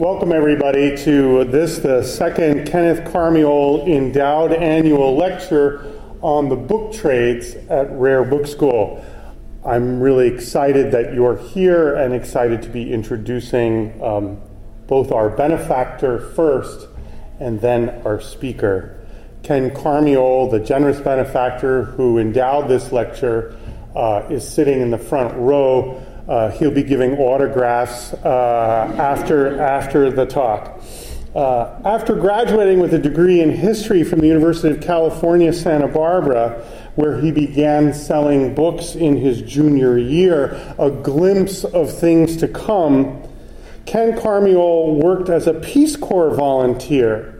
Welcome, everybody, to this, the second Kenneth Karmiol Endowed Annual Lecture on the book trades at Rare Book School. I'm really excited that you're here and excited to be introducing um, both our benefactor first and then our speaker. Ken Karmiol, the generous benefactor who endowed this lecture, uh, is sitting in the front row. Uh, he'll be giving autographs uh, after, after the talk. Uh, after graduating with a degree in history from the University of California, Santa Barbara, where he began selling books in his junior year, a glimpse of things to come, Ken Karmiol worked as a Peace Corps volunteer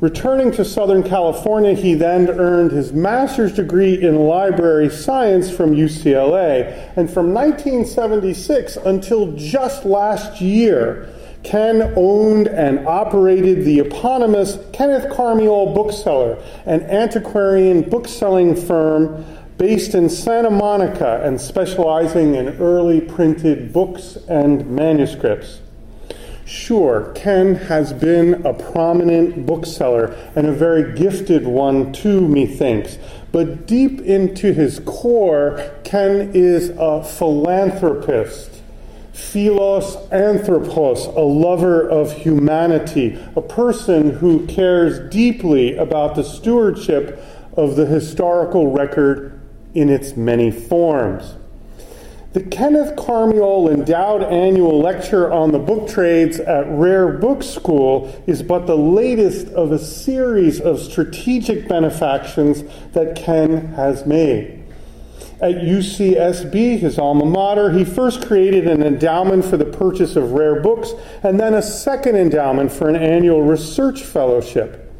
Returning to Southern California, he then earned his master's degree in library science from UCLA. And from 1976 until just last year, Ken owned and operated the eponymous Kenneth Karmiol Bookseller, an antiquarian bookselling firm based in Santa Monica and specializing in early printed books and manuscripts. Sure, Ken has been a prominent bookseller and a very gifted one too, methinks. But deep into his core, Ken is a philanthropist, philos anthropos, a lover of humanity, a person who cares deeply about the stewardship of the historical record in its many forms. The Kenneth Karmiol Endowed Annual Lecture on the Book Trades at Rare Book School is but the latest of a series of strategic benefactions that Ken has made. At UCSB, his alma mater, he first created an endowment for the purchase of rare books and then a second endowment for an annual research fellowship.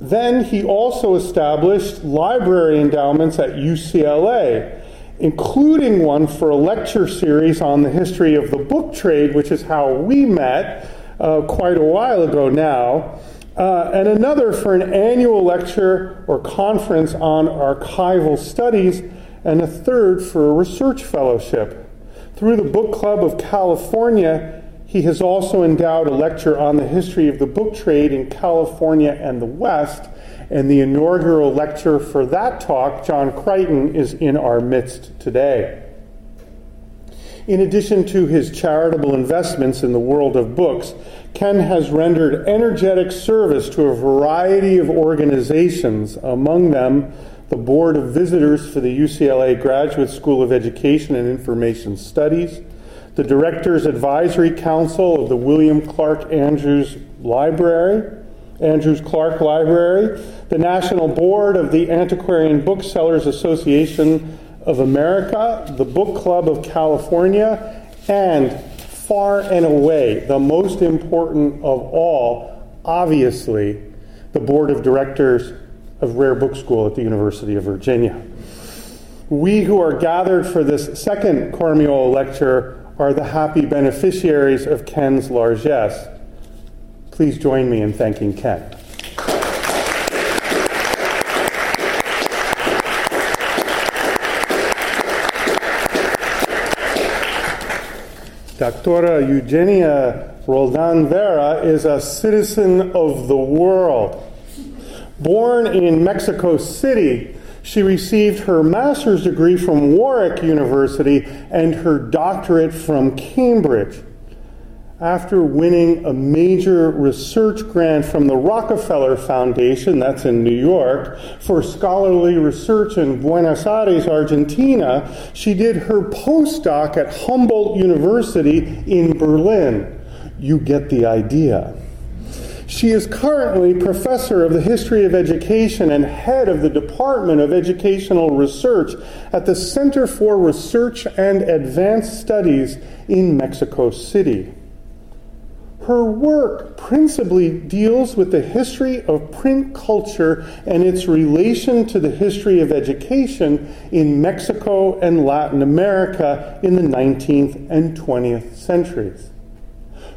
Then he also established library endowments at UCLA including one for a lecture series on the history of the book trade, which is how we met uh, quite a while ago now, uh, and another for an annual lecture or conference on archival studies, and a third for a research fellowship. Through the Book Club of California, he has also endowed a lecture on the history of the book trade in California and the West and the inaugural lecture for that talk, John Crichton, is in our midst today. In addition to his charitable investments in the world of books, Ken has rendered energetic service to a variety of organizations, among them the Board of Visitors for the UCLA Graduate School of Education and Information Studies, the Directors Advisory Council of the William Clark Andrews Library, Andrews Clark Library, the National Board of the Antiquarian Booksellers Association of America, the Book Club of California, and far and away the most important of all, obviously, the Board of Directors of Rare Book School at the University of Virginia. We who are gathered for this second Karmiol lecture are the happy beneficiaries of Ken's largesse. Please join me in thanking Ken. Dr. Eugenia Roldan Vera is a citizen of the world. Born in Mexico City, she received her master's degree from Warwick University and her doctorate from Cambridge after winning a major research grant from the Rockefeller Foundation, that's in New York, for scholarly research in Buenos Aires, Argentina, she did her postdoc at Humboldt University in Berlin. You get the idea. She is currently professor of the history of education and head of the Department of Educational Research at the Center for Research and Advanced Studies in Mexico City. Her work principally deals with the history of print culture and its relation to the history of education in Mexico and Latin America in the 19th and 20th centuries.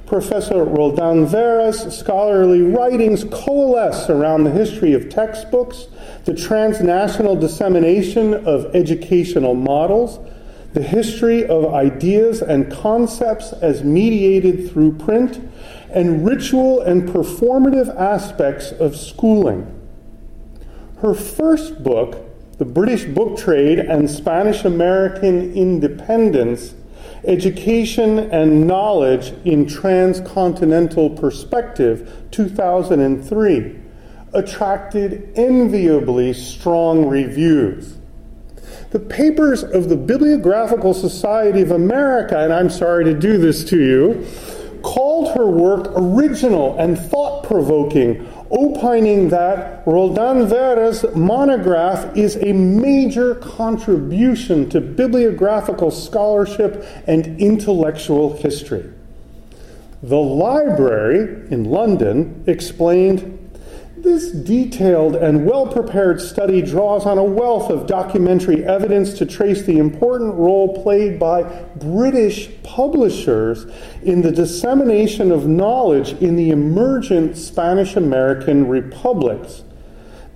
Professor Roldan Vera's scholarly writings coalesce around the history of textbooks, the transnational dissemination of educational models, the history of ideas and concepts as mediated through print, and ritual and performative aspects of schooling. Her first book, The British Book Trade and Spanish American Independence Education and Knowledge in Transcontinental Perspective, 2003, attracted enviably strong reviews. The papers of the Bibliographical Society of America, and I'm sorry to do this to you, called her work original and thought provoking, opining that Roldan Vera's monograph is a major contribution to bibliographical scholarship and intellectual history. The library in London explained this detailed and well prepared study draws on a wealth of documentary evidence to trace the important role played by British publishers in the dissemination of knowledge in the emergent Spanish American republics.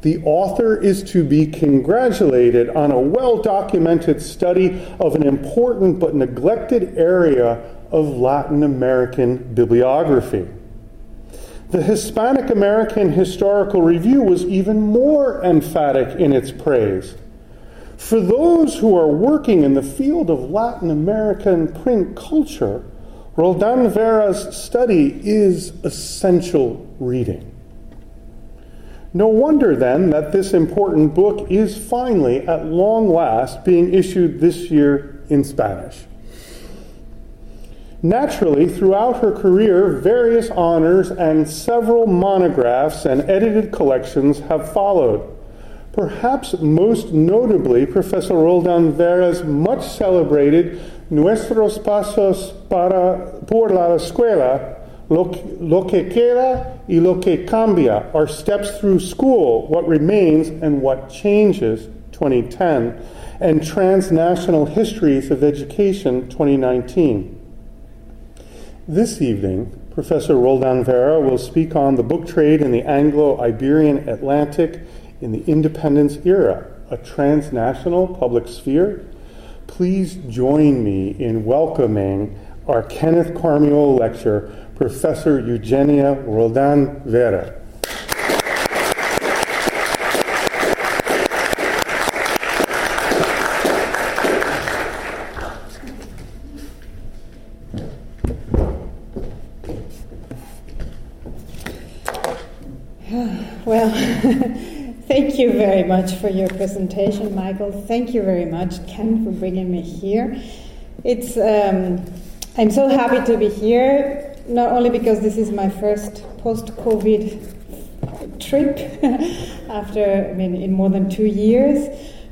The author is to be congratulated on a well documented study of an important but neglected area of Latin American bibliography. The Hispanic American Historical Review was even more emphatic in its praise. For those who are working in the field of Latin American print culture, Roldan Vera's study is essential reading. No wonder then that this important book is finally, at long last, being issued this year in Spanish. Naturally, throughout her career, various honors and several monographs and edited collections have followed. Perhaps most notably, Professor Roldan Vera's much celebrated Nuestros Pasos para, por la Escuela, lo, lo que queda y lo que cambia, Our Steps Through School, What Remains and What Changes, 2010, and Transnational Histories of Education, 2019. This evening, Professor Roldan Vera will speak on the book trade in the Anglo Iberian Atlantic in the independence era, a transnational public sphere. Please join me in welcoming our Kenneth Karmiol lecturer, Professor Eugenia Roldan Vera. Thank you very much for your presentation, Michael. Thank you very much, Ken, for bringing me here. It's um, I'm so happy to be here, not only because this is my first post-COVID trip after I mean in more than two years,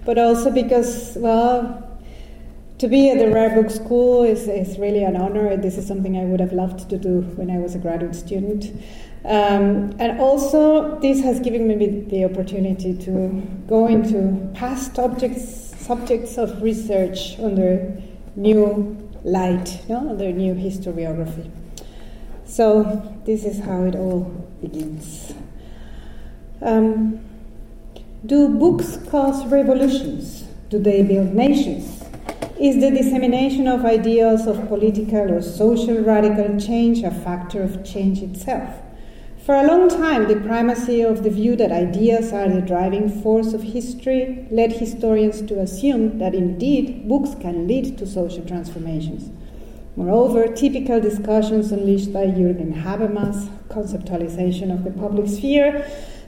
but also because well. To be at the Rare Book School is, is really an honor. This is something I would have loved to do when I was a graduate student. Um, and also, this has given me the opportunity to go into past objects, subjects of research under new light, no? under new historiography. So, this is how it all begins. Um, do books cause revolutions? Do they build nations? Is the dissemination of ideals of political or social radical change a factor of change itself? For a long time, the primacy of the view that ideas are the driving force of history led historians to assume that indeed books can lead to social transformations. Moreover, typical discussions unleashed by Jürgen Habermas' conceptualization of the public sphere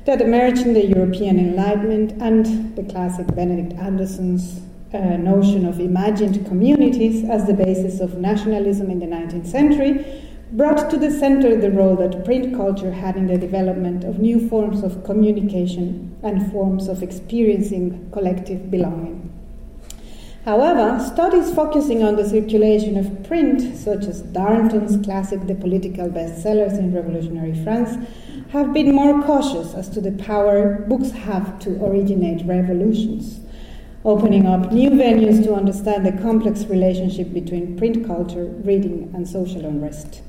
that emerged in the European Enlightenment and the classic Benedict Anderson's uh, notion of imagined communities as the basis of nationalism in the 19th century brought to the center the role that print culture had in the development of new forms of communication and forms of experiencing collective belonging. However, studies focusing on the circulation of print, such as Darnton's classic The Political Bestsellers in Revolutionary France, have been more cautious as to the power books have to originate revolutions, opening up new venues to understand the complex relationship between print culture, reading, and social unrest.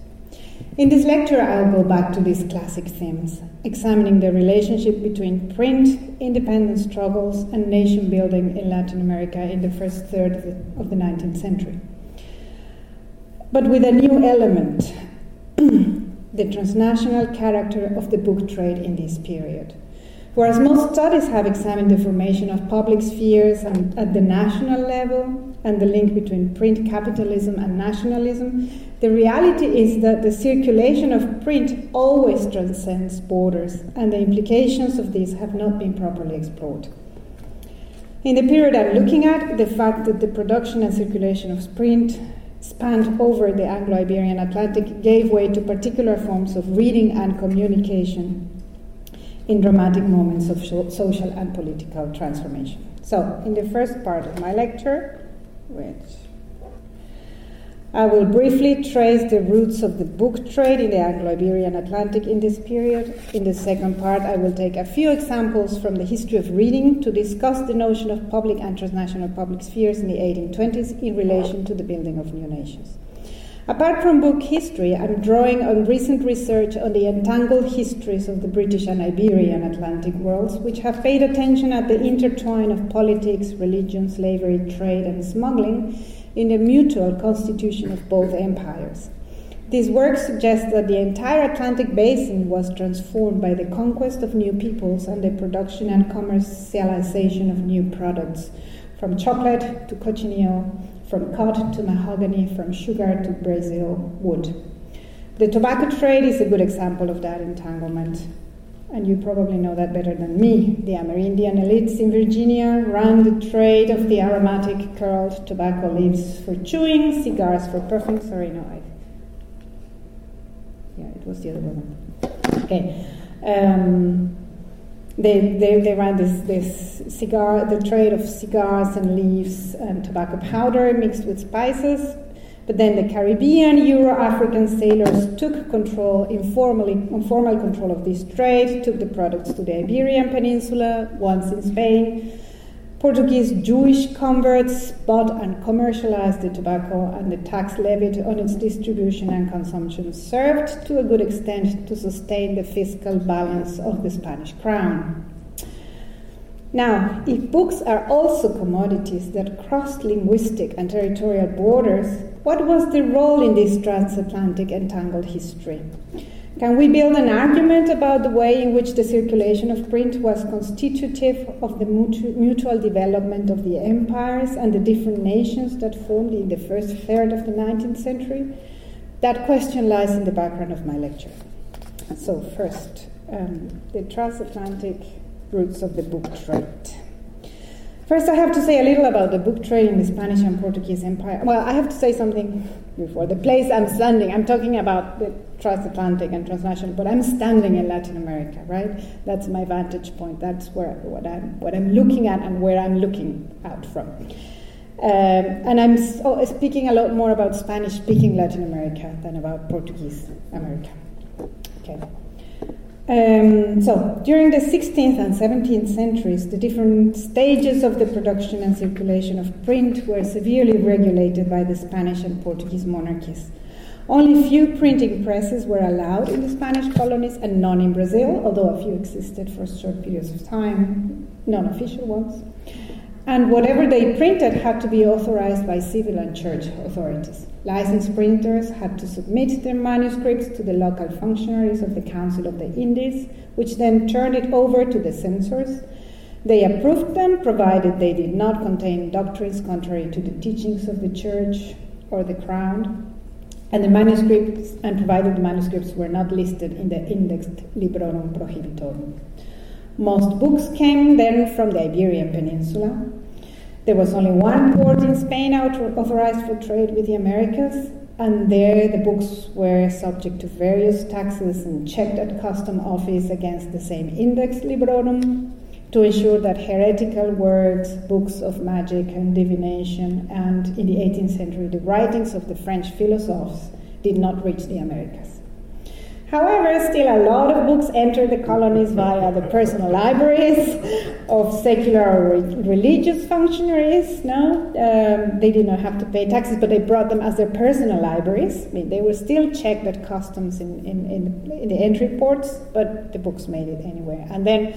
In this lecture, I'll go back to these classic themes, examining the relationship between print, independence struggles, and nation building in Latin America in the first third of the, of the 19th century. But with a new element the transnational character of the book trade in this period. Whereas most studies have examined the formation of public spheres and, at the national level and the link between print capitalism and nationalism, the reality is that the circulation of print always transcends borders, and the implications of this have not been properly explored. In the period I'm looking at, the fact that the production and circulation of print spanned over the Anglo Iberian Atlantic gave way to particular forms of reading and communication in dramatic moments of social and political transformation. So, in the first part of my lecture, which I will briefly trace the roots of the book trade in the Anglo Iberian Atlantic in this period. In the second part, I will take a few examples from the history of reading to discuss the notion of public and transnational public spheres in the 1820s in relation to the building of new nations. Apart from book history, I'm drawing on recent research on the entangled histories of the British and Iberian Atlantic worlds, which have paid attention at the intertwine of politics, religion, slavery, trade, and smuggling in the mutual constitution of both empires. This work suggests that the entire Atlantic basin was transformed by the conquest of new peoples and the production and commercialization of new products, from chocolate to cochineal, from cod to mahogany, from sugar to Brazil wood. The tobacco trade is a good example of that entanglement and you probably know that better than me. The Amerindian elites in Virginia ran the trade of the aromatic curled tobacco leaves for chewing, cigars for puffing. Sorry, no, I. Yeah, it was the other one. Okay. Um, they, they, they ran this, this cigar, the trade of cigars and leaves and tobacco powder mixed with spices but then the Caribbean, Euro African sailors took control, informally, informal control of this trade, took the products to the Iberian Peninsula, once in Spain. Portuguese Jewish converts bought and commercialized the tobacco, and the tax levied on its distribution and consumption served to a good extent to sustain the fiscal balance of the Spanish crown. Now, if books are also commodities that cross linguistic and territorial borders, what was the role in this transatlantic entangled history? Can we build an argument about the way in which the circulation of print was constitutive of the mutual development of the empires and the different nations that formed in the first third of the 19th century? That question lies in the background of my lecture. So, first, um, the transatlantic roots of the book trade. First, I have to say a little about the book trade in the Spanish and Portuguese Empire. Well, I have to say something before. The place I'm standing, I'm talking about the transatlantic and transnational, but I'm standing in Latin America, right? That's my vantage point. That's where what I'm what I'm looking at and where I'm looking out from. Um, and I'm oh, speaking a lot more about Spanish-speaking Latin America than about Portuguese America. Okay. Um, so, during the 16th and 17th centuries, the different stages of the production and circulation of print were severely regulated by the Spanish and Portuguese monarchies. Only few printing presses were allowed in the Spanish colonies and none in Brazil, although a few existed for short periods of time, non official ones. And whatever they printed had to be authorized by civil and church authorities. Licensed printers had to submit their manuscripts to the local functionaries of the Council of the Indies, which then turned it over to the censors. They approved them provided they did not contain doctrines contrary to the teachings of the church or the crown, and the manuscripts and provided the manuscripts were not listed in the Index Librorum Prohibitorum. Most books came then from the Iberian Peninsula, there was only one port in Spain authorized for trade with the Americas, and there the books were subject to various taxes and checked at custom office against the same index librorum to ensure that heretical works, books of magic and divination, and in the 18th century the writings of the French philosophers did not reach the Americas. However, still a lot of books entered the colonies via the personal libraries of secular or religious functionaries. No, um, they did not have to pay taxes, but they brought them as their personal libraries. I mean, they were still checked at customs in, in, in, in the entry ports, but the books made it anywhere. And then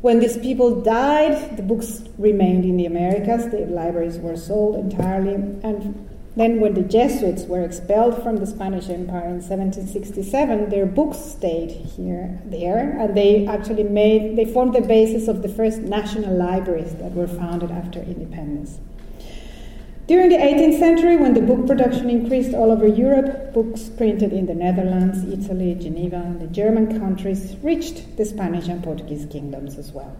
when these people died, the books remained in the Americas. The libraries were sold entirely, and then, when the Jesuits were expelled from the Spanish Empire in 1767, their books stayed here, there, and they actually made, they formed the basis of the first national libraries that were founded after independence. During the 18th century, when the book production increased all over Europe, books printed in the Netherlands, Italy, Geneva, and the German countries reached the Spanish and Portuguese kingdoms as well.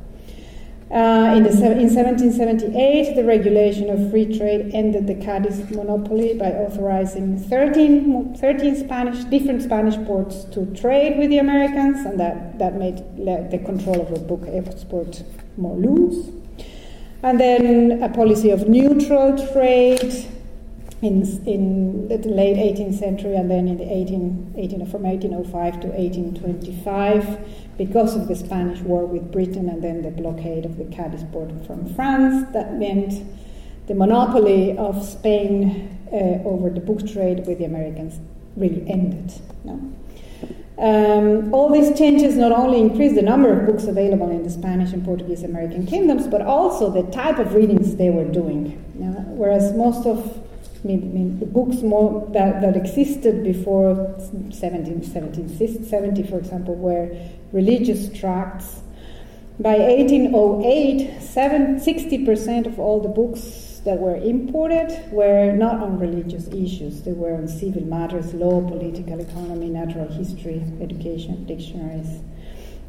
Uh, in, the, in 1778, the regulation of free trade ended the Cadiz monopoly by authorizing 13, 13 Spanish, different Spanish ports to trade with the Americans, and that, that made the control of the book export more loose. And then a policy of neutral trade in, in the late 18th century, and then in the 18, 18, from 1805 to 1825 because of the Spanish war with Britain and then the blockade of the Cadiz port from France, that meant the monopoly of Spain uh, over the book trade with the Americans really ended. No? Um, all these changes not only increased the number of books available in the Spanish and Portuguese American kingdoms, but also the type of readings they were doing. Whereas most of I mean, the books more that, that existed before 17, 1770, for example, were religious tracts. By 1808, 7, 60% of all the books that were imported were not on religious issues. They were on civil matters, law, political economy, natural history, education, dictionaries.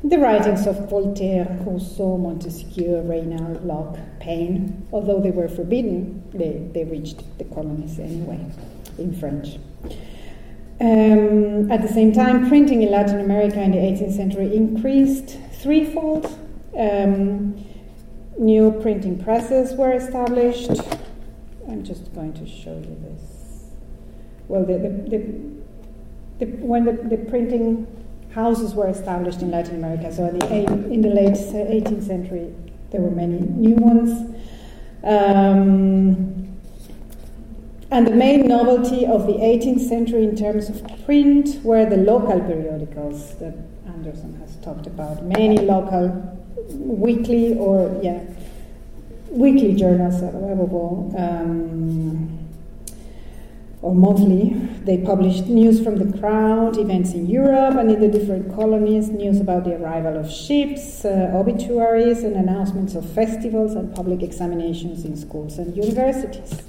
The writings of Voltaire, Rousseau, Montesquieu, Raynal, Locke, Paine, although they were forbidden, they, they reached the colonies anyway in French. Um, at the same time, printing in Latin America in the 18th century increased threefold. Um, new printing presses were established. I'm just going to show you this. Well, the, the, the, when the printing houses were established in Latin America. So in the, in the late 18th century, there were many new ones. Um, and the main novelty of the 18th century in terms of print were the local periodicals that Anderson has talked about. Many local weekly or, yeah, weekly journals available. Um, or monthly. They published news from the crowd, events in Europe and in the different colonies, news about the arrival of ships, uh, obituaries, and announcements of festivals and public examinations in schools and universities.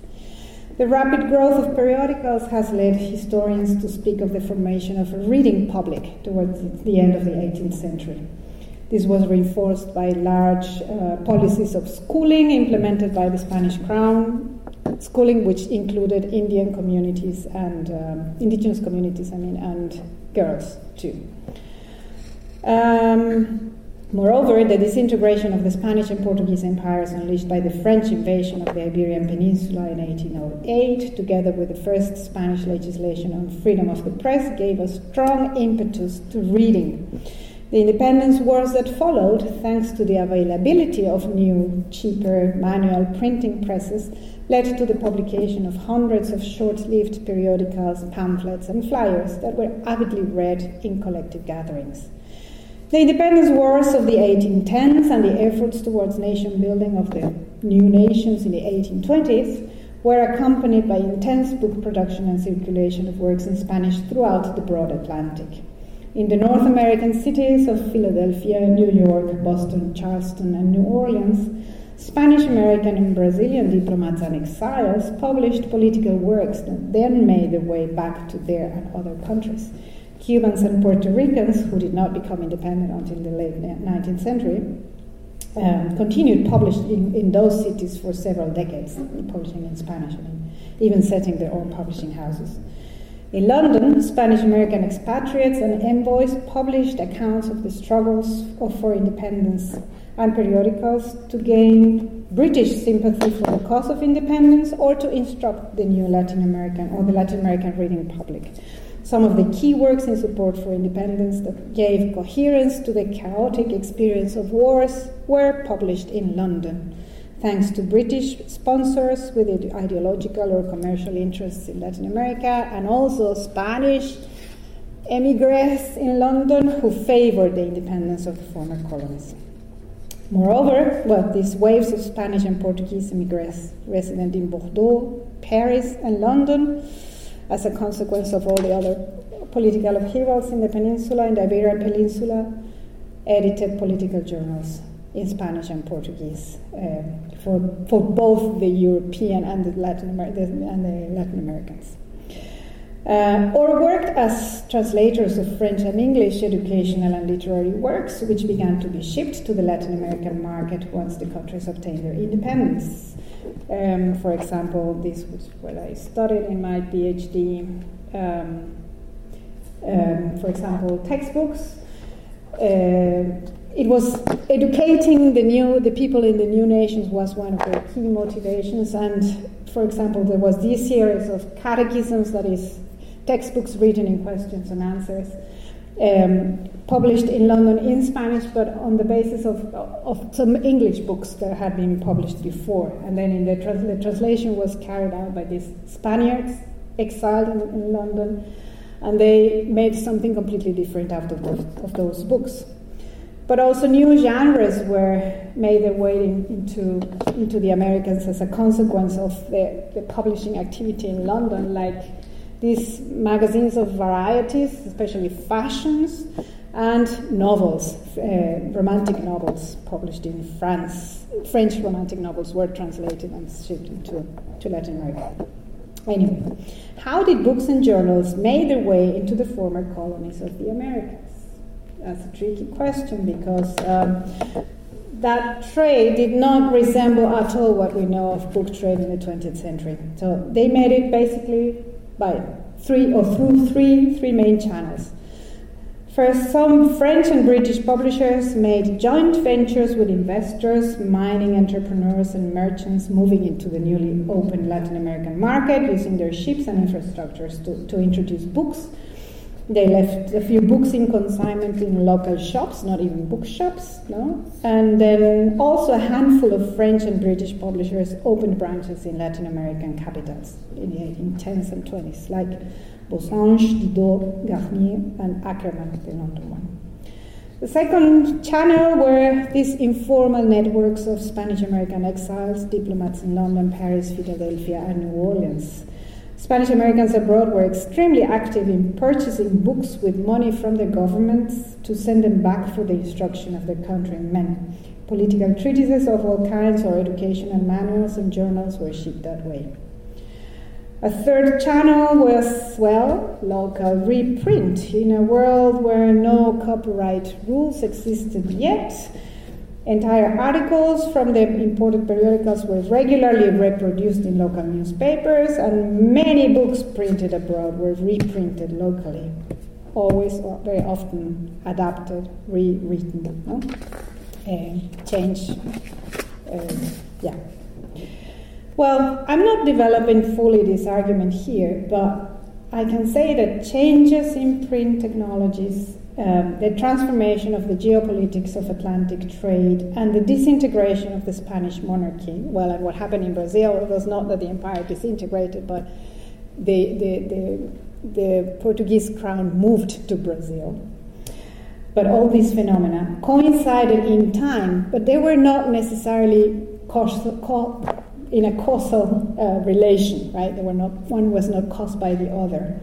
The rapid growth of periodicals has led historians to speak of the formation of a reading public towards the end of the 18th century. This was reinforced by large uh, policies of schooling implemented by the Spanish crown schooling, which included Indian communities and um, indigenous communities, I mean, and girls too. Um, moreover, the disintegration of the Spanish and Portuguese empires unleashed by the French invasion of the Iberian Peninsula in 1808, together with the first Spanish legislation on freedom of the press, gave a strong impetus to reading. The independence wars that followed, thanks to the availability of new, cheaper manual printing presses, led to the publication of hundreds of short lived periodicals, pamphlets, and flyers that were avidly read in collective gatherings. The independence wars of the 1810s and the efforts towards nation building of the new nations in the 1820s were accompanied by intense book production and circulation of works in Spanish throughout the broad Atlantic. In the North American cities of Philadelphia, New York, Boston, Charleston, and New Orleans, Spanish American and Brazilian diplomats and exiles published political works that then made their way back to their and other countries. Cubans and Puerto Ricans, who did not become independent until the late 19th century, um, continued publishing in those cities for several decades, publishing in Spanish, I mean, even setting their own publishing houses. In London, Spanish American expatriates and envoys published accounts of the struggles for independence and periodicals to gain British sympathy for the cause of independence or to instruct the new Latin American or the Latin American reading public. some of the key works in support for independence that gave coherence to the chaotic experience of wars were published in London, thanks to British sponsors with ideological or commercial interests in Latin America, and also Spanish emigres in London who favored the independence of the former colonies. Moreover, well, these waves of Spanish and Portuguese immigrants resident in Bordeaux, Paris, and London, as a consequence of all the other political upheavals in the peninsula, in the Iberian Peninsula, edited political journals in Spanish and Portuguese uh, for, for both the European and the Latin, Amer- and the Latin Americans uh, or worked as translators of French and English educational and literary works, which began to be shipped to the Latin American market once the countries obtained their independence. Um, for example, this was what I studied in my PhD. Um, um, for example, textbooks. Uh, it was educating the new the people in the new nations was one of the key motivations and for example there was this series of catechisms that is textbooks written in questions and answers, um, published in London in Spanish, but on the basis of, of some English books that had been published before. And then in the, trans- the translation was carried out by these Spaniards exiled in, in, London, and they made something completely different out of, the, of those books. But also new genres were made their way in, into, into the Americans as a consequence of the, the publishing activity in London, like these magazines of varieties, especially fashions, and novels, uh, romantic novels published in France. French romantic novels were translated and shipped into to Latin America. Anyway, how did books and journals make their way into the former colonies of the Americas? That's a tricky question because um, that trade did not resemble at all what we know of book trade in the 20th century. So they made it basically by three or through three three main channels. First, some French and British publishers made joint ventures with investors, mining entrepreneurs, and merchants moving into the newly opened Latin American market using their ships and infrastructures to, to introduce books they left a few books in consignment in local shops, not even bookshops, no? And then also a handful of French and British publishers opened branches in Latin American capitals in the 1810s and 20s, like Bossange, Didot, Garnier, and Ackermann, the London one. The second channel were these informal networks of Spanish American exiles, diplomats in London, Paris, Philadelphia, and New Orleans Spanish Americans abroad were extremely active in purchasing books with money from the governments to send them back for the instruction of their countrymen. Political treatises of all kinds or educational manuals and journals were shipped that way. A third channel was, well, local reprint. In a world where no copyright rules existed yet, Entire articles from the imported periodicals were regularly reproduced in local newspapers, and many books printed abroad were reprinted locally, always or very often adapted, rewritten, no? uh, changed. Uh, yeah. Well, I'm not developing fully this argument here, but I can say that changes in print technologies um, the transformation of the geopolitics of Atlantic trade and the disintegration of the Spanish monarchy. Well, and what happened in Brazil was not that the empire disintegrated, but the, the, the, the Portuguese crown moved to Brazil. But all these phenomena coincided in time, but they were not necessarily causal, in a causal uh, relation, right? They were not, one was not caused by the other.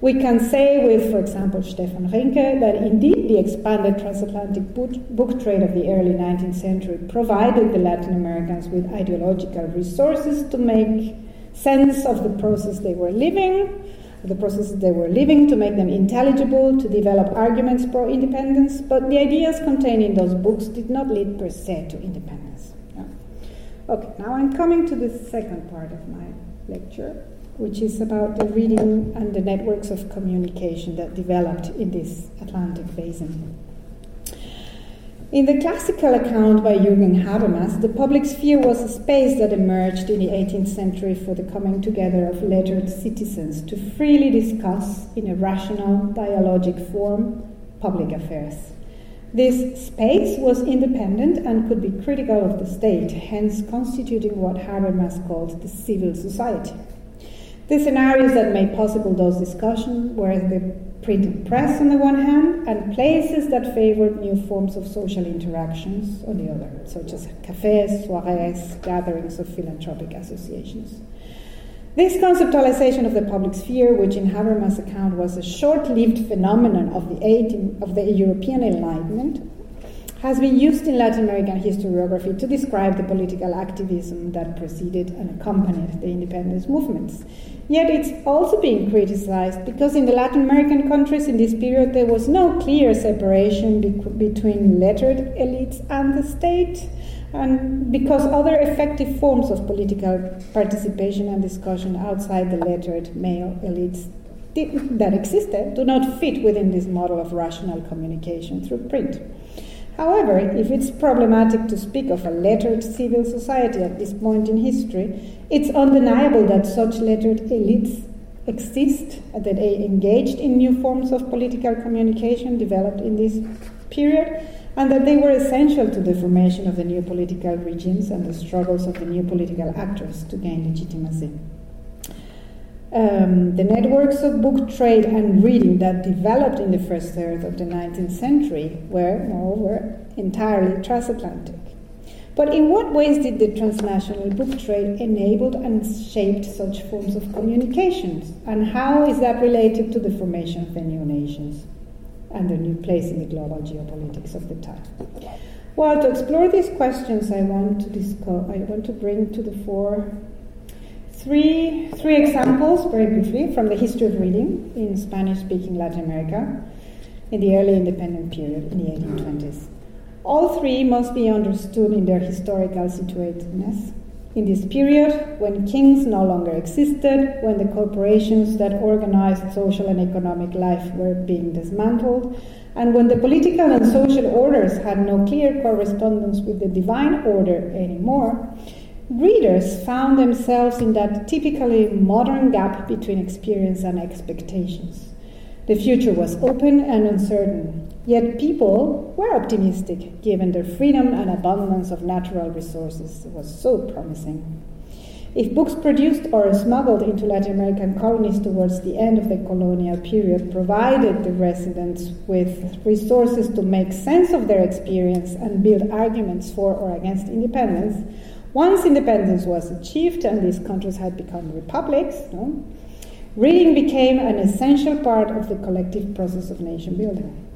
We can say with, for example, Stefan Rinke, that indeed the expanded transatlantic book, trade of the early 19th century provided the Latin Americans with ideological resources to make sense of the process they were living, the processes they were living, to make them intelligible, to develop arguments pro independence, but the ideas contained in those books did not lead per se to independence. Okay, now I'm coming to the second part of my lecture which is about the reading and the networks of communication that developed in this Atlantic basin. In the classical account by Jürgen Habermas, the public sphere was a space that emerged in the 18th century for the coming together of lettered citizens to freely discuss, in a rational, dialogic form, public affairs. This space was independent and could be critical of the state, hence constituting what Habermas called the civil society. The scenarios that made possible those discussions were the printed press on the one hand, and places that favored new forms of social interactions on the other, such as cafes, soirees, gatherings of philanthropic associations. This conceptualization of the public sphere, which in Habermas' account was a short lived phenomenon of the, 18, of the European Enlightenment, has been used in Latin American historiography to describe the political activism that preceded and accompanied the independence movements. Yet it's also being criticized because in the Latin American countries in this period there was no clear separation be- between lettered elites and the state, and because other effective forms of political participation and discussion outside the lettered male elites that existed do not fit within this model of rational communication through print. However, if it's problematic to speak of a lettered civil society at this point in history, it's undeniable that such lettered elites exist, that they engaged in new forms of political communication developed in this period, and that they were essential to the formation of the new political regimes and the struggles of the new political actors to gain legitimacy. Um, the networks of book trade and reading that developed in the first third of the 19th century were, moreover, entirely transatlantic. But in what ways did the transnational book trade enable and shaped such forms of communications? And how is that related to the formation of the new nations and their new place in the global geopolitics of the time? Well, to explore these questions, I want to discuss, I want to bring to the fore Three, three examples, very briefly, from the history of reading in Spanish speaking Latin America in the early independent period in the 1820s. All three must be understood in their historical situatedness. In this period, when kings no longer existed, when the corporations that organized social and economic life were being dismantled, and when the political and social orders had no clear correspondence with the divine order anymore, readers found themselves in that typically modern gap between experience and expectations. The future was open and uncertain, yet people were optimistic given their freedom and abundance of natural resources it was so promising. If books produced or smuggled into Latin American colonies towards the end of the colonial period provided the residents with resources to make sense of their experience and build arguments for or against independence, once independence was achieved and these countries had become republics, no, reading became an essential part of the collective process of nation building.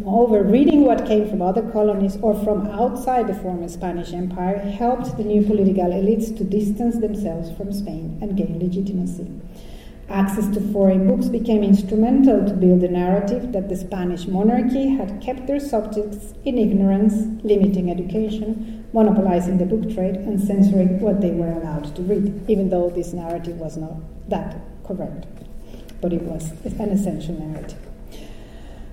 Moreover, reading what came from other colonies or from outside the former Spanish Empire helped the new political elites to distance themselves from Spain and gain legitimacy. Access to foreign books became instrumental to build a narrative that the Spanish monarchy had kept their subjects in ignorance, limiting education, monopolizing the book trade, and censoring what they were allowed to read, even though this narrative was not that correct. But it was an essential narrative.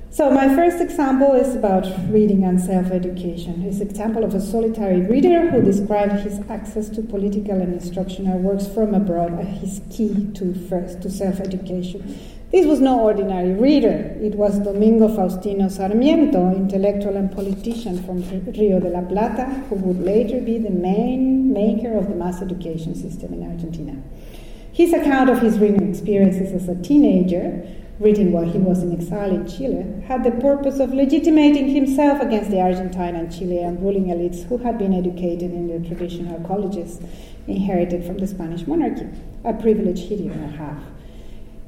So, my first example is about reading and self education. It's an example of a solitary reader who described his access to political and instructional works from abroad as his key to first to self education. This was no ordinary reader. It was Domingo Faustino Sarmiento, intellectual and politician from Rio de la Plata, who would later be the main maker of the mass education system in Argentina. His account of his reading experiences as a teenager written while he was in exile in Chile, had the purpose of legitimating himself against the Argentine and Chilean ruling elites who had been educated in the traditional colleges inherited from the Spanish monarchy, a privilege he did not have.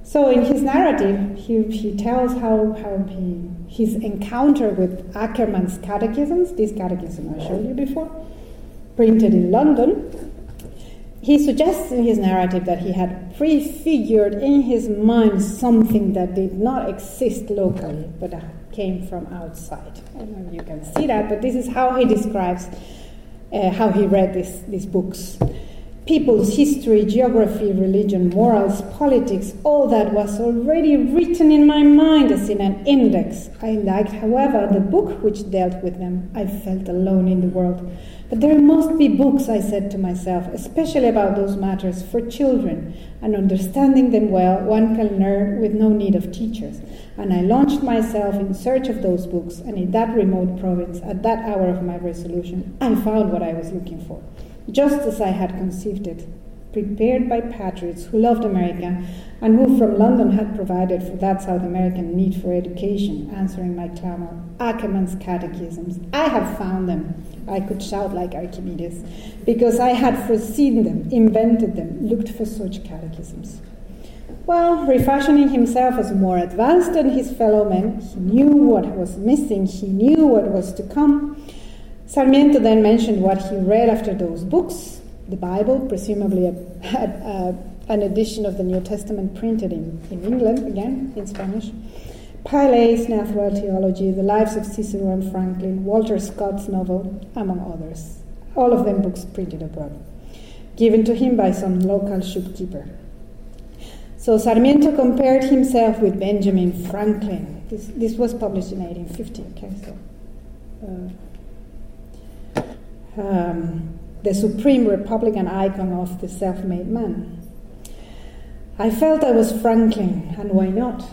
So, in his narrative, he, he tells how, how he, his encounter with Ackermann's catechisms, this catechism I showed you before, printed in London, he suggests in his narrative that he had prefigured in his mind something that did not exist locally, but came from outside. I don't know if you can see that, but this is how he describes uh, how he read this, these books. People's history, geography, religion, morals, politics, all that was already written in my mind as in an index. I liked, however, the book which dealt with them. I felt alone in the world. But there must be books, I said to myself, especially about those matters for children, and understanding them well, one can learn with no need of teachers. And I launched myself in search of those books, and in that remote province, at that hour of my resolution, I found what I was looking for just as I had conceived it, prepared by patriots who loved America and who from London had provided for that South American need for education, answering my clamor. Ackermann's catechisms. I have found them. I could shout like Archimedes, because I had foreseen them, invented them, looked for such catechisms. Well, refashioning himself as more advanced than his fellow men, he knew what was missing, he knew what was to come. Sarmiento then mentioned what he read after those books the Bible, presumably a, a, a, an edition of the New Testament printed in, in England, again in Spanish. Paley's Natural Theology, The Lives of Cicero and Franklin, Walter Scott's novel, among others. All of them books printed abroad, given to him by some local shopkeeper. So Sarmiento compared himself with Benjamin Franklin. This, this was published in 1850. Okay, so. Uh, um, the supreme Republican icon of the self made man. I felt I was Franklin, and why not?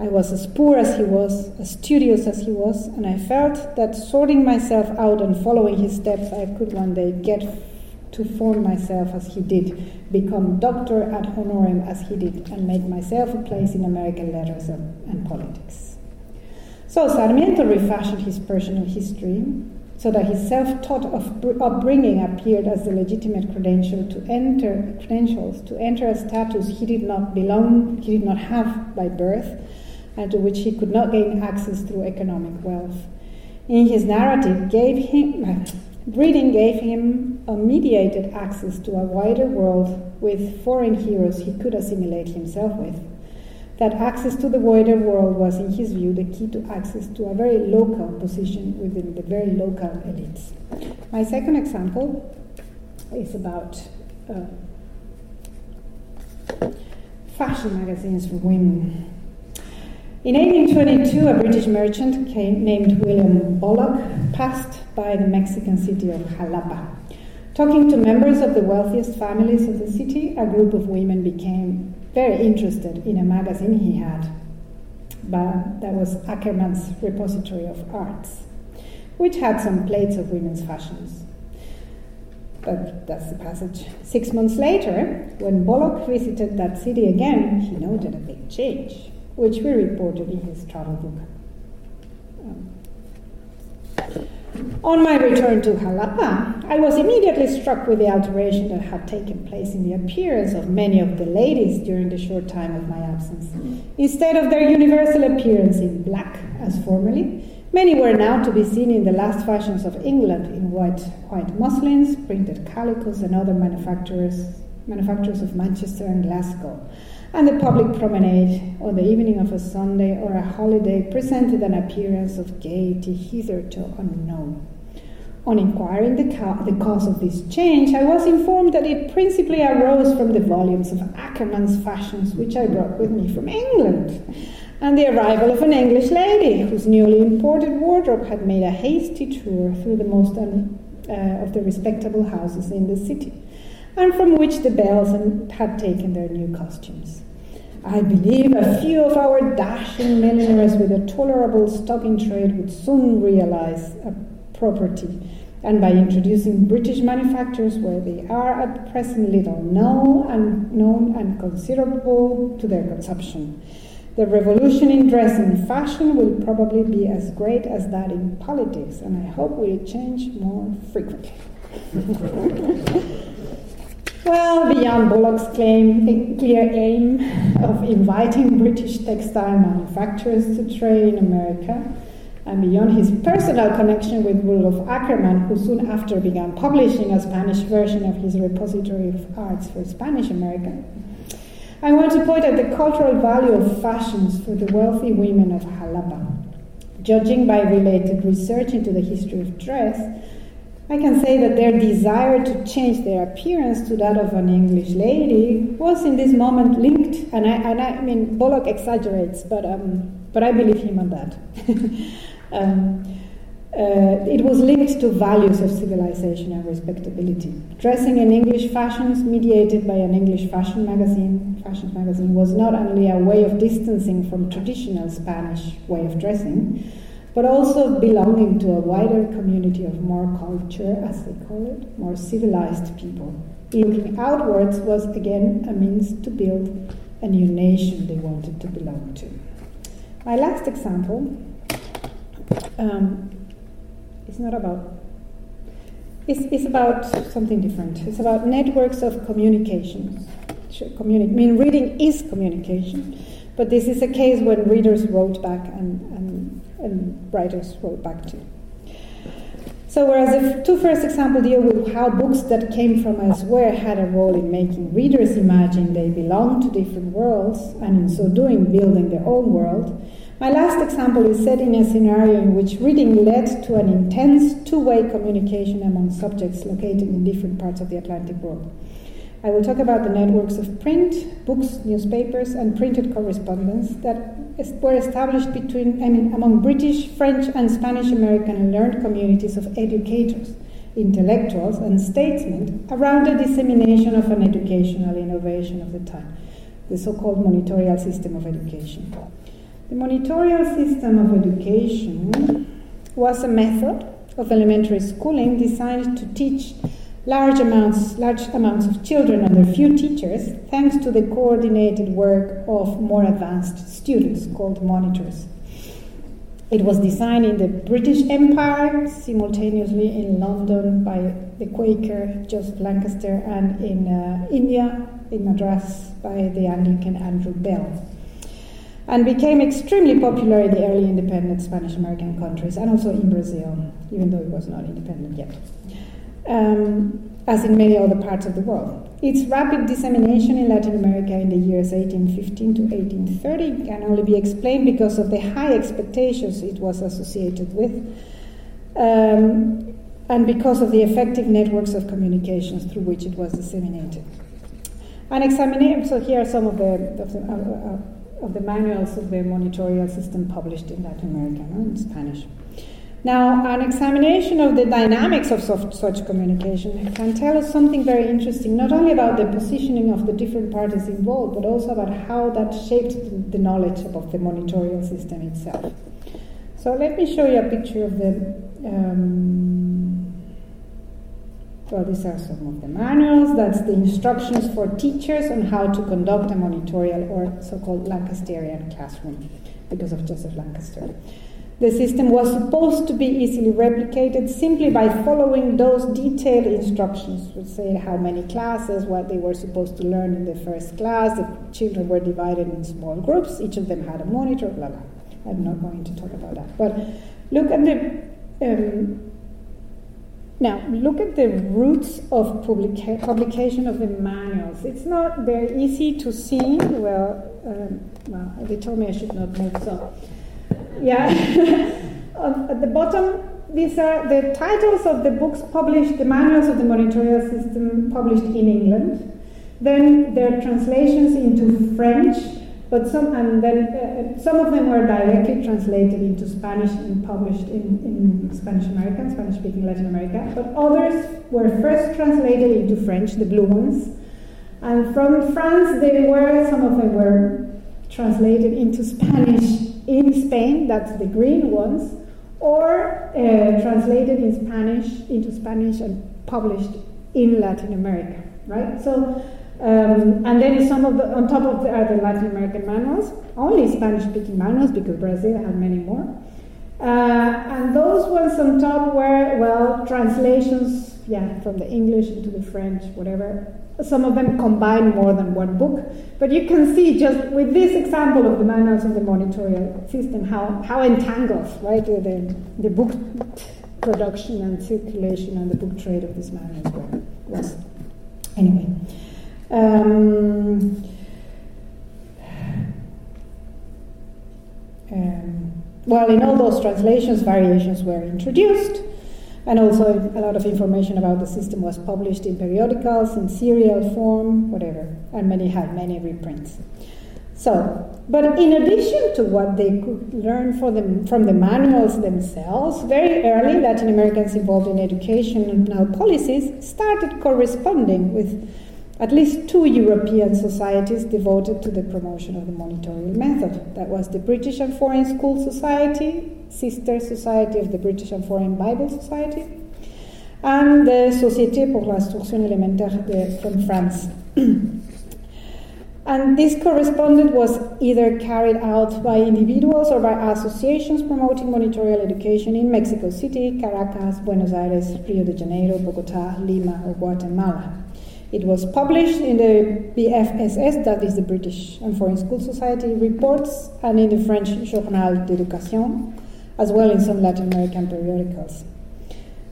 I was as poor as he was, as studious as he was, and I felt that sorting myself out and following his steps, I could one day get to form myself as he did, become doctor ad honorem as he did, and make myself a place in American letters and, and politics. So Sarmiento refashioned his personal history so that his self-taught upbringing appeared as the legitimate credential to enter credentials to enter a status he did not belong, he did not have by birth, and to which he could not gain access through economic wealth. In his narrative, gave him, reading gave him a mediated access to a wider world with foreign heroes he could assimilate himself with that access to the wider world was, in his view, the key to access to a very local position within the very local elites. My second example is about uh, fashion magazines for women. In 1822, a British merchant came, named William Bullock passed by the Mexican city of Jalapa. Talking to members of the wealthiest families of the city, a group of women became very interested in a magazine he had, but that was Ackermann's Repository of Arts, which had some plates of women's fashions. But that's the passage. Six months later, when Bullock visited that city again, he noted a big change, which we reported in his travel book. Um, on my return to Jalapa, I was immediately struck with the alteration that had taken place in the appearance of many of the ladies during the short time of my absence. Instead of their universal appearance in black, as formerly, many were now to be seen in the last fashions of England in white, white muslins, printed calicos, and other manufacturers, manufacturers of Manchester and Glasgow and the public promenade on the evening of a Sunday or a holiday presented an appearance of gaiety hitherto unknown. On inquiring the, ca- the cause of this change, I was informed that it principally arose from the volumes of Ackermann's fashions which I brought with me from England, and the arrival of an English lady whose newly imported wardrobe had made a hasty tour through the most un- uh, of the respectable houses in the city and from which the bells had taken their new costumes. I believe a few of our dashing milliners with a tolerable stock in trade would soon realize a property, and by introducing British manufacturers where they are at present little known and known and considerable to their consumption. The revolution in dress and fashion will probably be as great as that in politics, and I hope will change more frequently. Well, beyond Bullock's claim, clear aim of inviting British textile manufacturers to trade in America, and beyond his personal connection with Rudolf Ackermann, who soon after began publishing a Spanish version of his repository of arts for Spanish America, I want to point at the cultural value of fashions for the wealthy women of Jalapa. Judging by related research into the history of dress, I can say that their desire to change their appearance to that of an English lady was in this moment linked, and I, and I, mean, Bullock exaggerates, but, um, but I believe him on that. um, uh, it was linked to values of civilization and respectability. Dressing in English fashions, mediated by an English fashion magazine, fashion magazine, was not only a way of distancing from traditional Spanish way of dressing, but also belonging to a wider community of more culture, as they call it, more civilized people. Looking outwards was again a means to build a new nation they wanted to belong to. My last example um, is not about. It's, it's about something different. It's about networks of communication. Communi- I mean, reading is communication, but this is a case when readers wrote back and, and and writers wrote back to. So, whereas the two first examples deal with how books that came from elsewhere had a role in making readers imagine they belong to different worlds, and in so doing, building their own world, my last example is set in a scenario in which reading led to an intense two way communication among subjects located in different parts of the Atlantic world. I will talk about the networks of print, books, newspapers, and printed correspondence that were established between, I mean, among British, French, and Spanish American learned communities of educators, intellectuals, and statesmen around the dissemination of an educational innovation of the time, the so called monitorial system of education. The monitorial system of education was a method of elementary schooling designed to teach large amounts, large amounts of children under few teachers, thanks to the coordinated work of more advanced students called monitors. It was designed in the British Empire, simultaneously in London by the Quaker Joseph Lancaster, and in uh, India, in Madras, by the Anglican Andrew Bell. And became extremely popular in the early independent Spanish American countries and also in Brazil, even though it was not independent yet um, as in many other parts of the world. Its rapid dissemination in Latin America in the years 1815 to 1830 can only be explained because of the high expectations it was associated with, um, and because of the effective networks of communications through which it was disseminated. An examination, so here are some of the, of the, uh, uh, of the manuals of the monitorial system published in Latin America, no, in Spanish. Now, an examination of the dynamics of such communication can tell us something very interesting, not only about the positioning of the different parties involved, but also about how that shaped the knowledge of the monitorial system itself. So, let me show you a picture of the. Um, well, these are some of the manuals. That's the instructions for teachers on how to conduct a monitorial or so called Lancasterian classroom because of Joseph Lancaster. The system was supposed to be easily replicated simply by following those detailed instructions, which say how many classes, what they were supposed to learn in the first class. The children were divided in small groups, each of them had a monitor, blah, blah. I'm not going to talk about that. But look at the. Um, now, look at the roots of publica- publication of the manuals. It's not very easy to see. Well, um, well, they told me I should not move, so yeah. At the bottom, these are the titles of the books published, the manuals of the monitorial system published in England. Then their translations into French, but some and then uh, some of them were directly translated into Spanish and published in, in Spanish American, Spanish speaking Latin America. But others were first translated into French, the blue ones. And from France, they were some of them were translated into Spanish in Spain, that's the green ones, or uh, translated in Spanish into Spanish and published in Latin America, right? So, um, and then some of the, on top of the, are the Latin American manuals, only Spanish-speaking manuals because Brazil had many more. Uh, and those ones on top were, well, translations, yeah, from the English into the French, whatever, some of them combine more than one book. But you can see just with this example of the manuals of the monitorial system how, how entangled, right, the, the book production and circulation and the book trade of these manuals were, was. Anyway. Um, um, well, in all those translations, variations were introduced. And also, a lot of information about the system was published in periodicals, in serial form, whatever, and many had many reprints. So, but in addition to what they could learn the, from the manuals themselves, very early Latin Americans involved in education and now policies started corresponding with at least two European societies devoted to the promotion of the monitorial method. That was the British and Foreign School Society, sister society of the British and Foreign Bible Society, and the Société pour l'instruction élémentaire de, from France. and this correspondence was either carried out by individuals or by associations promoting monitorial education in Mexico City, Caracas, Buenos Aires, Rio de Janeiro, Bogota, Lima, or Guatemala. It was published in the BFSS, that is the British and Foreign School Society reports, and in the French Journal d'Education, as well in some Latin American periodicals.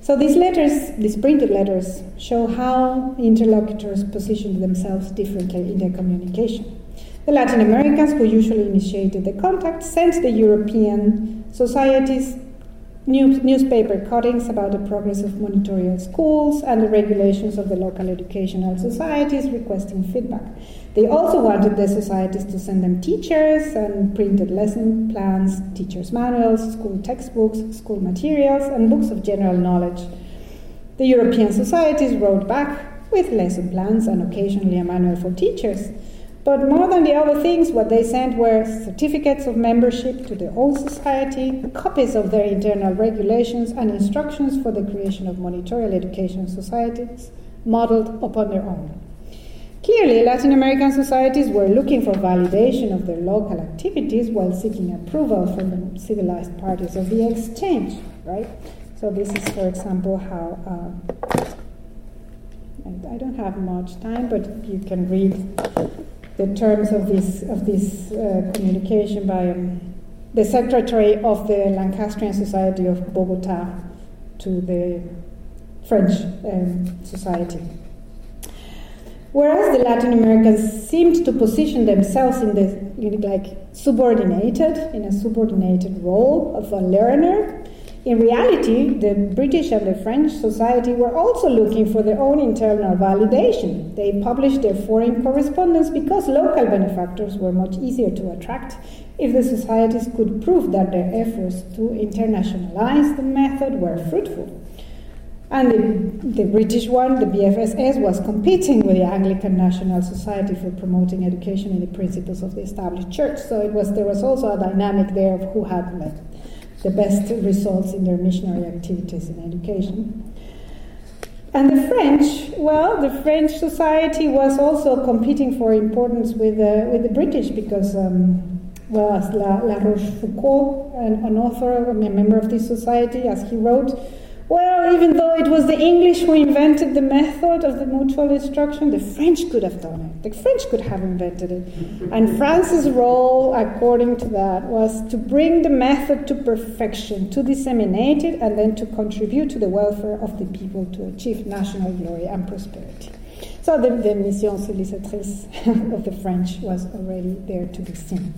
So these letters, these printed letters, show how interlocutors positioned themselves differently in their communication. The Latin Americans, who usually initiated the contact, sent the European societies news, newspaper cuttings about the progress of monitorial schools and the regulations of the local educational societies requesting feedback. They also wanted the societies to send them teachers and printed lesson plans, teachers' manuals, school textbooks, school materials, and books of general knowledge. The European societies wrote back with lesson plans and occasionally a manual for teachers. But more than the other things, what they sent were certificates of membership to the old society, copies of their internal regulations, and instructions for the creation of monitorial education societies modeled upon their own. Clearly, Latin American societies were looking for validation of their local activities while seeking approval from the civilized parties of the exchange, right? So, this is, for example, how. Uh, I don't have much time, but you can read the terms of this of this uh, communication by um, the secretary of the Lancastrian Society of Bogota to the French um, society. Whereas the Latin Americans seemed to position themselves in the like subordinated in a subordinated role of a learner, in reality, the British and the French society were also looking for their own internal validation. They published their foreign correspondence because local benefactors were much easier to attract if the societies could prove that their efforts to internationalize the method were fruitful. And the, the, British one, the BFSS, was competing with the Anglican National Society for promoting education in the principles of the established church. So it was there was also a dynamic there of who had like, the best results in their missionary activities in education. And the French, well, the French society was also competing for importance with, uh, with the British because, um, well, as La, La Rochefoucauld, an, an author, a member of this society, as he wrote, well, even though it was the English who invented the method of the mutual instruction, the French could have done it. The French could have invented it. And France's role, according to that, was to bring the method to perfection, to disseminate it, and then to contribute to the welfare of the people to achieve national glory and prosperity. So the, the mission civilisatrice of the French was already there to be seen.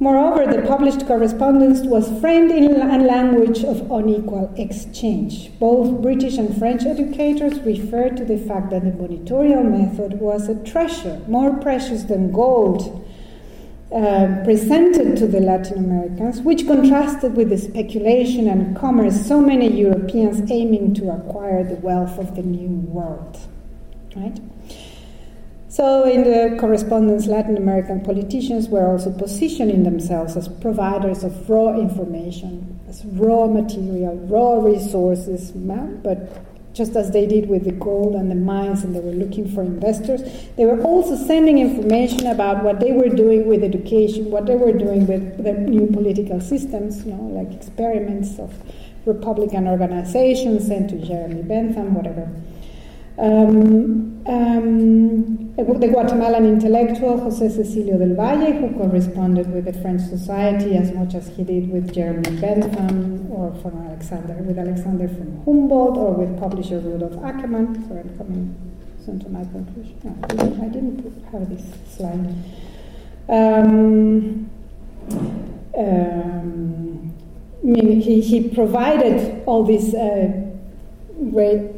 Moreover, the published correspondence was framed in a language of unequal exchange. Both British and French educators referred to the fact that the monitorial method was a treasure, more precious than gold, uh, presented to the Latin Americans, which contrasted with the speculation and commerce so many Europeans aiming to acquire the wealth of the New World. Right? So, in the correspondence, Latin American politicians were also positioning themselves as providers of raw information, as raw material, raw resources, but just as they did with the gold and the mines, and they were looking for investors, they were also sending information about what they were doing with education, what they were doing with the new political systems, you know, like experiments of Republican organizations sent to Jeremy Bentham, whatever. Um, um, the Guatemalan intellectual Jose Cecilio del Valle, who corresponded with the French Society as much as he did with Jeremy Bentham or from Alexander, with Alexander von Humboldt or with publisher Rudolf Ackermann. Sorry, I'm coming soon to my conclusion. No, I didn't, I have this slide. Um, um, mean, he, he provided all these uh, great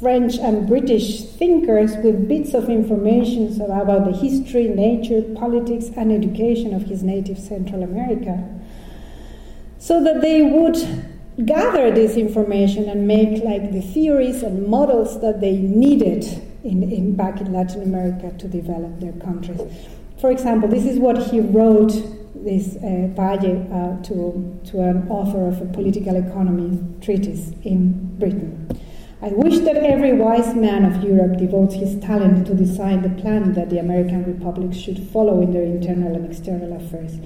French and British thinkers with bits of information about the history, nature, politics, and education of his native Central America, so that they would gather this information and make like the theories and models that they needed in, in back in Latin America to develop their countries. For example, this is what he wrote this uh, Valle uh, to, to an author of a political economy treatise in Britain. I wish that every wise man of Europe devotes his talent to design the plan that the American republics should follow in their internal and external affairs.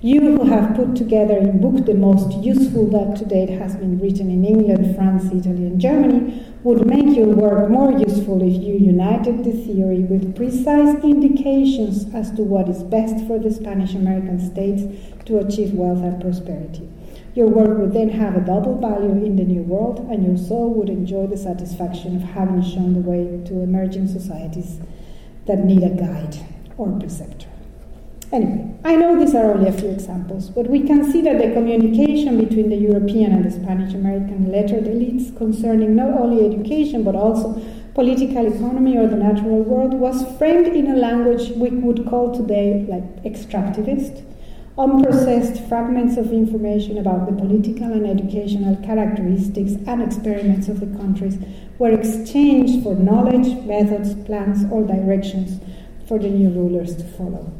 You who have put together in book the most useful that to date has been written in England, France, Italy, and Germany would make your work more useful if you united the theory with precise indications as to what is best for the Spanish American states to achieve wealth and prosperity. Your work would then have a double value in the new world, and your soul would enjoy the satisfaction of having shown the way to emerging societies that need a guide or preceptor. Anyway, I know these are only a few examples, but we can see that the communication between the European and the Spanish American lettered elites concerning not only education but also political economy or the natural world was framed in a language we would call today like extractivist. Unprocessed fragments of information about the political and educational characteristics and experiments of the countries were exchanged for knowledge, methods, plans, or directions for the new rulers to follow.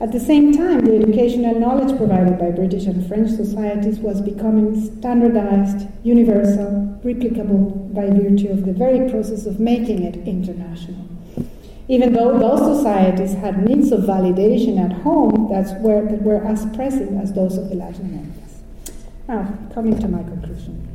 At the same time, the educational knowledge provided by British and French societies was becoming standardized, universal, replicable by virtue of the very process of making it international. Even though those societies had needs of validation at home that's where, that were as pressing as those of the Latin Americas. Now, coming to my conclusion.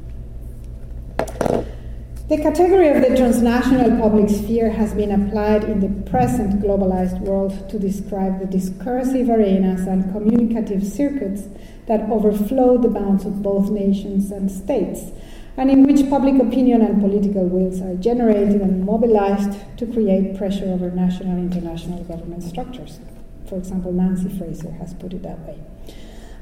The category of the transnational public sphere has been applied in the present globalized world to describe the discursive arenas and communicative circuits that overflow the bounds of both nations and states, and in which public opinion and political wills are generated and mobilized to create pressure over national and international government structures. For example, Nancy Fraser has put it that way.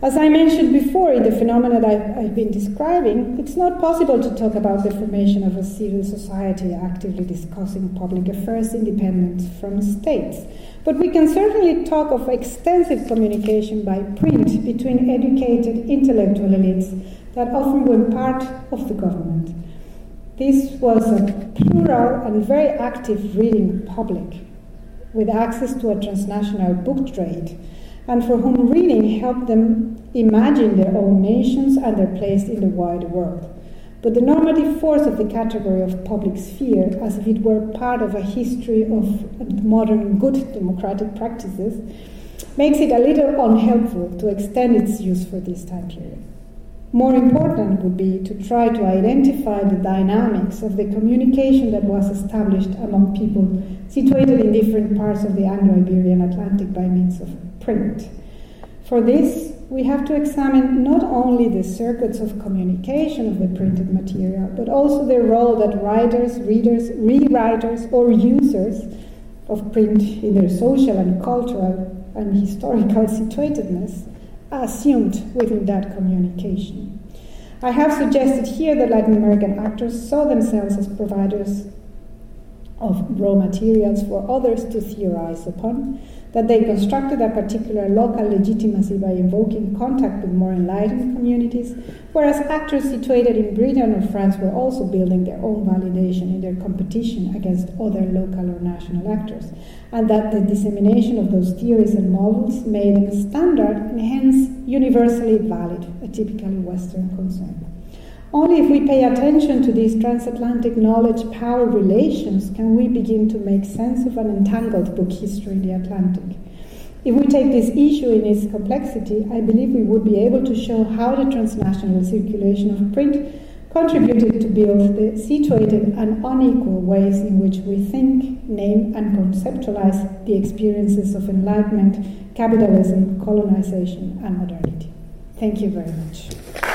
As I mentioned before, in the phenomena that I've, I've, been describing, it's not possible to talk about the formation of a civil society actively discussing public affairs independent from states. But we can certainly talk of extensive communication by print between educated intellectual elites that often were part of the government. This was a plural and very active reading public with access to a transnational book trade and for whom reading helped them imagine their own nations and their place in the wide world. But the normative force of the category of public sphere, as if it were part of a history of modern good democratic practices, makes it a little unhelpful to extend its use for this time period. More important would be to try to identify the dynamics of the communication that was established among people situated in different parts of the Anglo Iberian Atlantic by means of print. For this, we have to examine not only the circuits of communication of the printed material, but also the role that writers, readers, rewriters, or users of print in their social and cultural and historical situatedness assumed within that communication. I have suggested here that Latin American actors saw themselves as providers of raw materials for others to theorize upon, that they constructed a particular local legitimacy by invoking contact with more enlightened communities, whereas actors situated in Britain or France were also building their own validation in their competition against other local or national actors, and that the dissemination of those theories and models made them standard and hence universally valid, a typically Western concern. Only if we pay attention to these transatlantic knowledge power relations can we begin to make sense of an entangled book history in the Atlantic. If we take this issue in its complexity, I believe we would be able to show how the transnational circulation of print contributed to build the situated and unequal ways in which we think, name, and conceptualize the experiences of enlightenment, capitalism, colonization, and modernity. Thank you very much.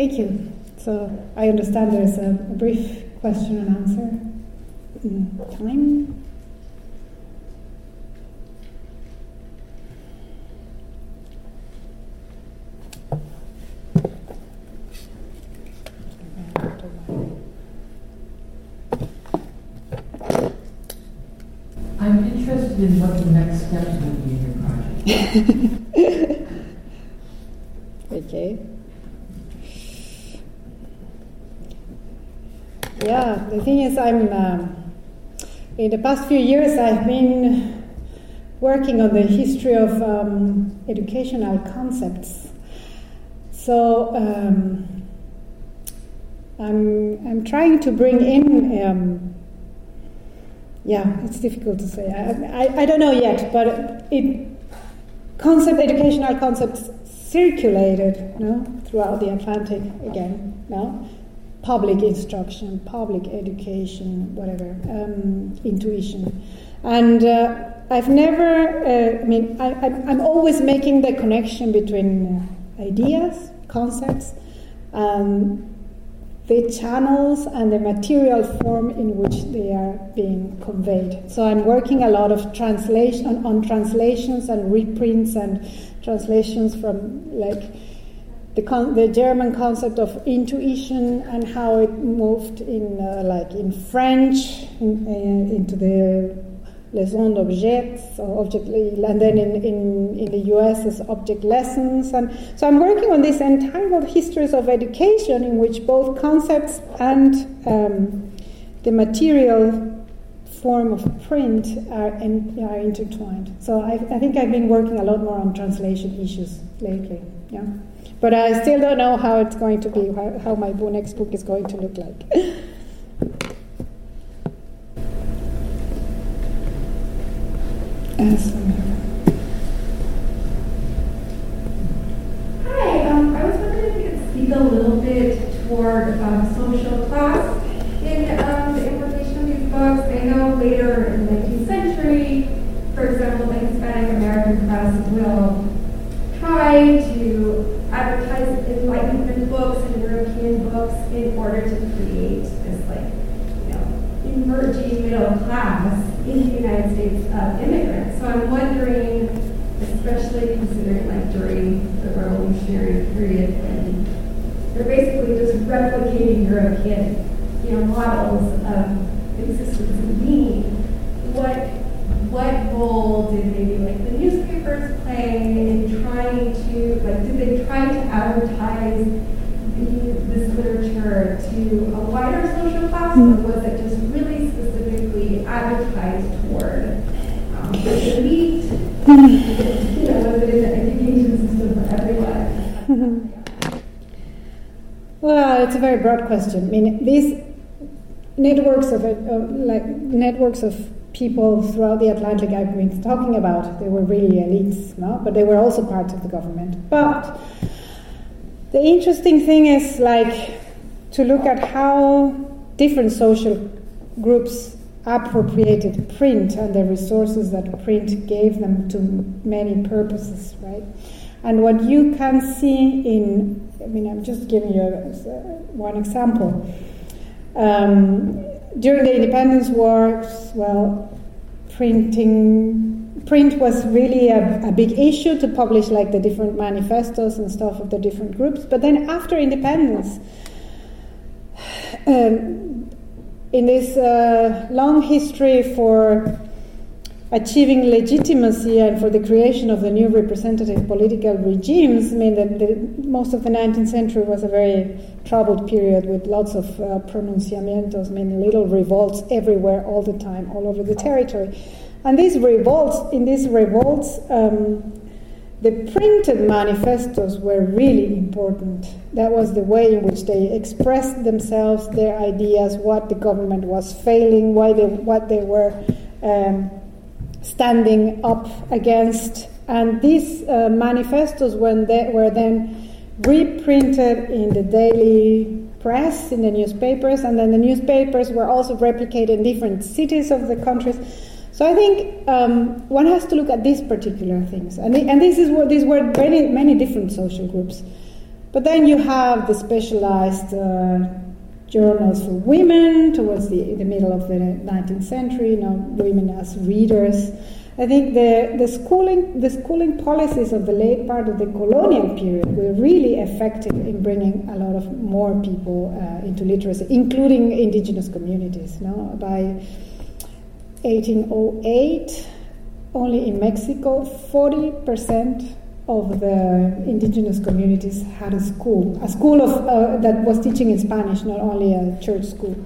Thank you. So I understand there's a, a brief question and answer time. I'm interested in what the next steps will be in your project. okay. Yeah, the thing is, I'm um, in the past few years I've been working on the history of um, educational concepts. So um, I'm I'm trying to bring in. Um, yeah, it's difficult to say. I, I, I don't know yet, but it concept educational concepts circulated you know, throughout the Atlantic again. No? Public instruction, public education, whatever, um, intuition. And uh, I've never, uh, I mean, I, am always making the connection between uh, ideas, concepts, um, the channels and the material form in which they are being conveyed. So I'm working a lot of translation on translations and reprints and translations from like the, con- the German concept of intuition and how it moved in uh, like in French in, uh, into the leçons d'objets object, and then in, in, in the US as object lessons. And so I'm working on these entangled histories of education in which both concepts and um, the material form of print are, in, are intertwined. So I, I think I've been working a lot more on translation issues lately. Yeah. But I still don't know how it's going to be, how, how my next book is going to look like. Hi, um, I was wondering if you could speak a little bit toward um, social class in um, the implication of these books. I know later in the 19th century, for example, the Hispanic American press will try to advertise Enlightenment books and European books in order to create this like, you know, emerging middle class in the United States of immigrants. So I'm wondering, especially considering like during the revolutionary period when they're basically just replicating European, you know, models of existence and being, what what role did maybe like the newspapers play in trying to like did they try to advertise the, this to a wider social class mm-hmm. or was it just really specifically advertised toward um, the elite? Mm-hmm. you know, was it in the education system for everyone? Well, it's a very broad question. I mean, these networks of, of like networks of people throughout the Atlantic I've been talking about, they were really elites, no? but they were also part of the government. But the interesting thing is like to look at how different social groups appropriated print and the resources that print gave them to many purposes, right? And what you can see in, I mean, I'm just giving you one example. Um, during the independence wars, well, printing print was really a, a, big issue to publish like the different manifestos and stuff of the different groups. But then after independence, um, in this uh, long history for achieving legitimacy and for the creation of the new representative political regimes, I mean, that the, most of the 19th century was a very troubled period with lots of uh, pronunciamientos, I mean, little revolts everywhere, all the time, all over the territory. And these revolts, in these revolts, um, the printed manifestos were really important. That was the way in which they expressed themselves, their ideas, what the government was failing, why they, what they were. Um, standing up against. And these uh, manifestos when they were then reprinted in the daily press, in the newspapers, and then the newspapers were also replicated in different cities of the countries. So I think um, one has to look at these particular things, and, and this is what these were many many different social groups. But then you have the specialized uh, journals for women towards the, the middle of the 19th century, you know, women as readers. I think the, the, schooling, the schooling policies of the late part of the colonial period were really effective in bringing a lot of more people uh, into literacy, including indigenous communities. No? By 1808, only in Mexico, 40% of the indigenous communities had a school, a school of, uh, that was teaching in Spanish, not only a church school.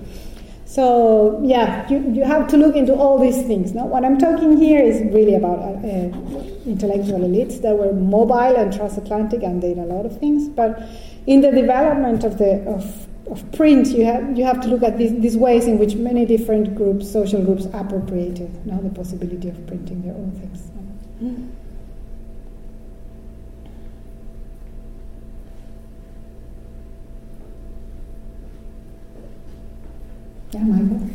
So yeah, you, you have to look into all these things. Now, what I'm talking here is really about uh, uh, intellectual elites that were mobile and transatlantic, and did a lot of things. But in the development of the of, of print, you have you have to look at these, these ways in which many different groups, social groups, appropriated know, the possibility of printing their own things. Yeah, Michael.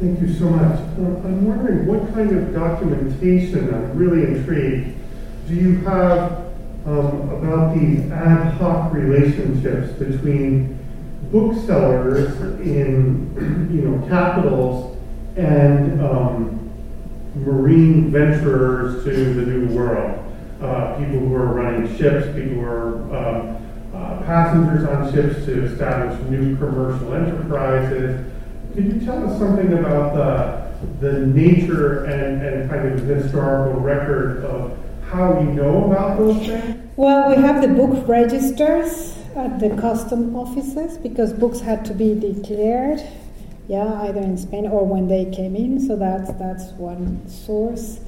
Thank you so much. Uh, I'm wondering what kind of documentation, I'm really intrigued, do you have um, about these ad hoc relationships between booksellers in you know capitals and um, marine venturers to the new world? Uh, people who are running ships, people who are uh, uh, passengers on ships to establish new commercial enterprises. Could you tell us something about the, the nature and, and kind of historical record of how we know about those things? Well, we have the book registers at the custom offices because books had to be declared, yeah, either in Spain or when they came in. So that's that's one source,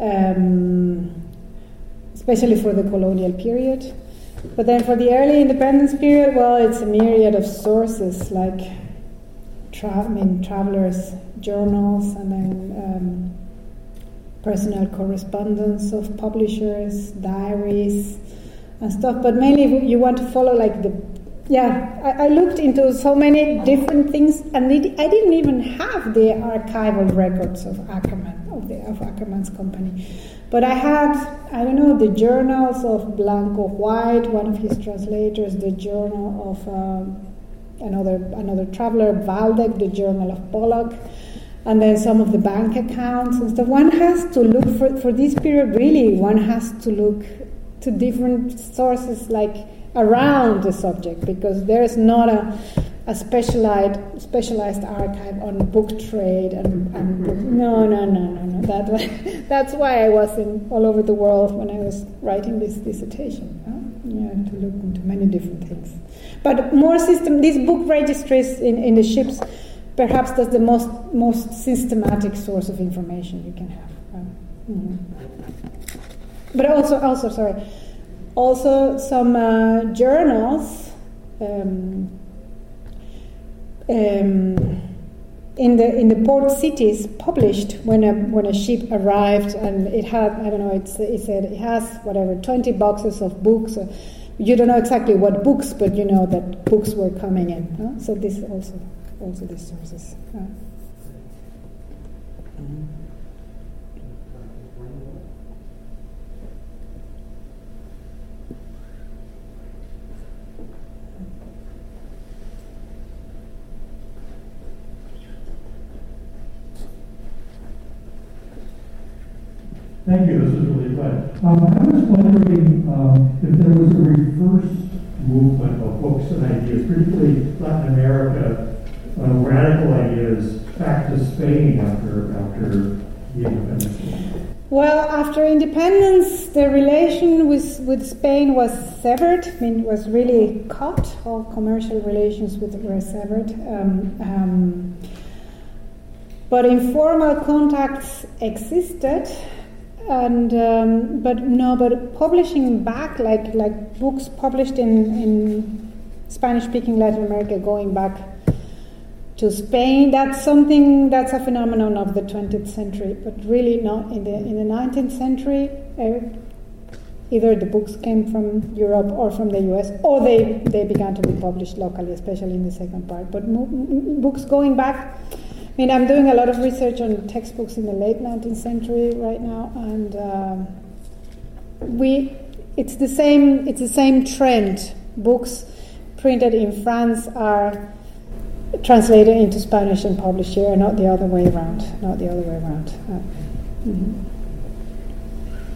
um, especially for the colonial period. But then for the early independence period, well, it's a myriad of sources like tra- I mean, travelers' journals and then um, personal correspondence of publishers, diaries, and stuff. But mainly, you want to follow like the yeah. I, I looked into so many different things, and it, I didn't even have the archival records of Ackermann of the of Ackermann's company. But I had, I don't know, the journals of Blanco White, one of his translators, the journal of um, another another traveler, Waldeck, the journal of Pollock, and then some of the bank accounts and stuff. One has to look for, for this period, really, one has to look to different sources like around the subject because there is not a a specialized specialized archive on book trade and, and book. no no no no no that that's why I was in all over the world when I was writing this dissertation huh? yeah to look into many different things but more system these book registries in, in the ships perhaps that's the most most systematic source of information you can have mm-hmm. but also also sorry also some uh, journals um, um, in the in the port cities published when a when a ship arrived and it had I don't know it's it said it has whatever twenty boxes of books. You don't know exactly what books, but you know that books were coming in. Huh? So this also also these sources. Thank you, this is really good. Um, I was wondering um, if there was a reverse movement of books and ideas, particularly Latin America, uh, radical ideas back to Spain after, after the independence. Well, after independence, the relation with, with Spain was severed. I mean, it was really cut. All commercial relations with, were severed. Um, um, but informal contacts existed and um, but no, but publishing back like like books published in in Spanish-speaking Latin America, going back to Spain, that's something that's a phenomenon of the 20th century, but really not in the in the 19th century. Uh, either the books came from Europe or from the U.S., or they they began to be published locally, especially in the second part. But books going back I mean, I'm doing a lot of research on textbooks in the late 19th century right now, and um, we it's the same it's the same trend. Books printed in France are translated into Spanish and published here, not the other way around. Not the other way around. Uh, mm-hmm.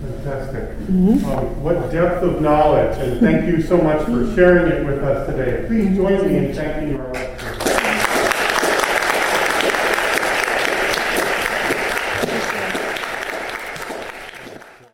Fantastic. Mm-hmm. Um, what depth of knowledge, and thank you so much for sharing it with us today. Please join me in thanking our